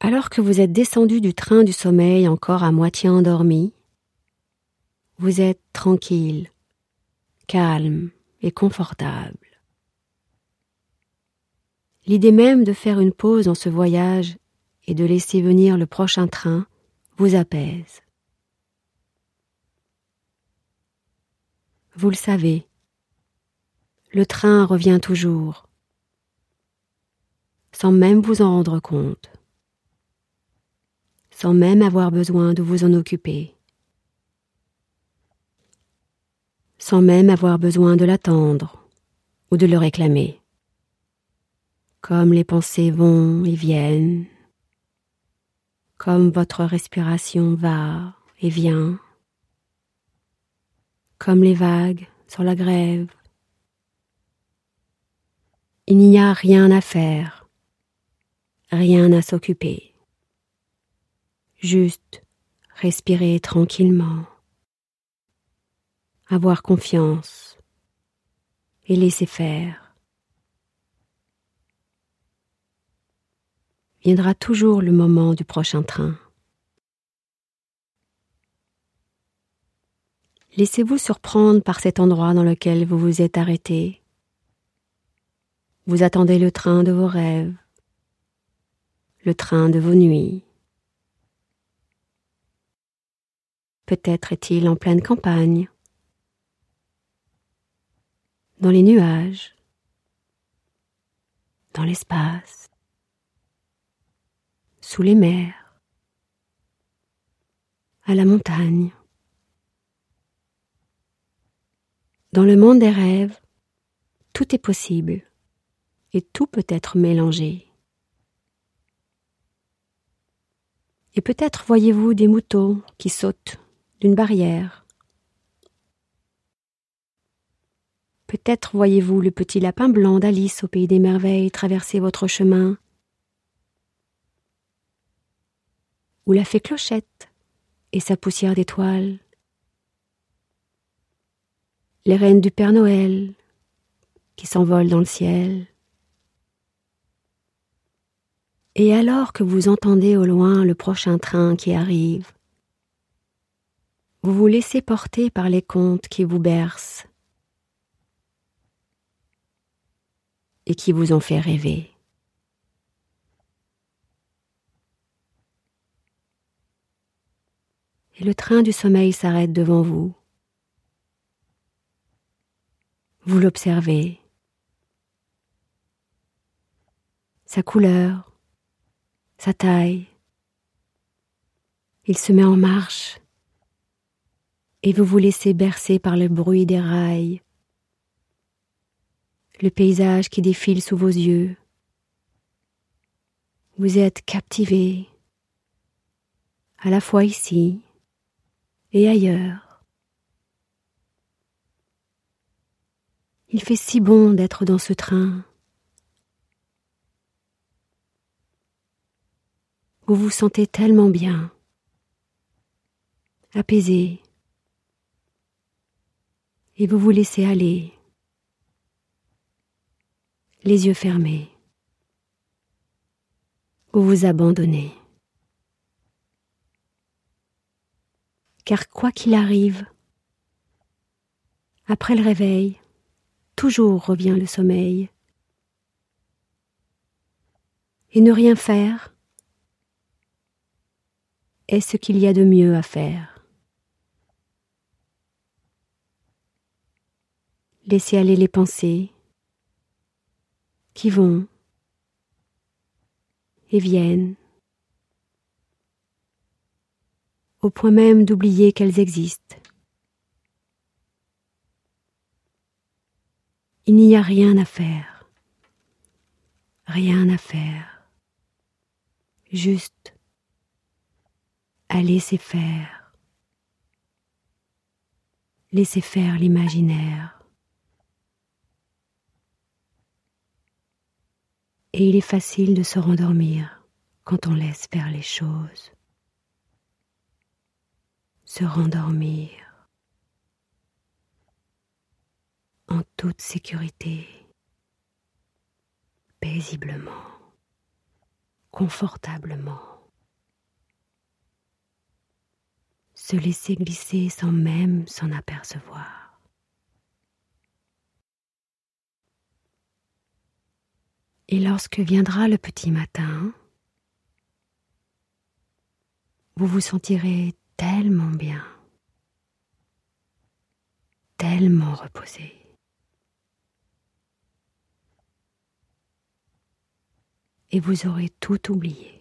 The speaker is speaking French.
Alors que vous êtes descendu du train du sommeil encore à moitié endormi, vous êtes tranquille, calme et confortable. L'idée même de faire une pause dans ce voyage et de laisser venir le prochain train vous apaise. Vous le savez, le train revient toujours, sans même vous en rendre compte, sans même avoir besoin de vous en occuper, sans même avoir besoin de l'attendre ou de le réclamer, comme les pensées vont et viennent, comme votre respiration va et vient. Comme les vagues sur la grève. Il n'y a rien à faire, rien à s'occuper, juste respirer tranquillement, avoir confiance et laisser faire. Viendra toujours le moment du prochain train. Laissez-vous surprendre par cet endroit dans lequel vous vous êtes arrêté. Vous attendez le train de vos rêves, le train de vos nuits. Peut-être est-il en pleine campagne, dans les nuages, dans l'espace, sous les mers, à la montagne. Dans le monde des rêves, tout est possible et tout peut être mélangé. Et peut-être voyez-vous des moutons qui sautent d'une barrière. Peut-être voyez-vous le petit lapin blanc d'Alice au pays des merveilles traverser votre chemin. Ou la fée Clochette et sa poussière d'étoiles les reines du Père Noël qui s'envolent dans le ciel. Et alors que vous entendez au loin le prochain train qui arrive, vous vous laissez porter par les contes qui vous bercent et qui vous ont fait rêver. Et le train du sommeil s'arrête devant vous. Vous l'observez. Sa couleur, sa taille. Il se met en marche et vous vous laissez bercer par le bruit des rails, le paysage qui défile sous vos yeux. Vous êtes captivé, à la fois ici et ailleurs. Il fait si bon d'être dans ce train. Vous vous sentez tellement bien, apaisé, et vous vous laissez aller, les yeux fermés, vous vous abandonnez. Car quoi qu'il arrive, après le réveil, toujours revient le sommeil. Et ne rien faire est ce qu'il y a de mieux à faire. Laissez aller les pensées qui vont et viennent, au point même d'oublier qu'elles existent. Il n'y a rien à faire. Rien à faire. Juste à laisser faire. Laisser faire l'imaginaire. Et il est facile de se rendormir quand on laisse faire les choses. Se rendormir. en toute sécurité, paisiblement, confortablement. Se laisser glisser sans même s'en apercevoir. Et lorsque viendra le petit matin, vous vous sentirez tellement bien, tellement reposé. Et vous aurez tout oublié.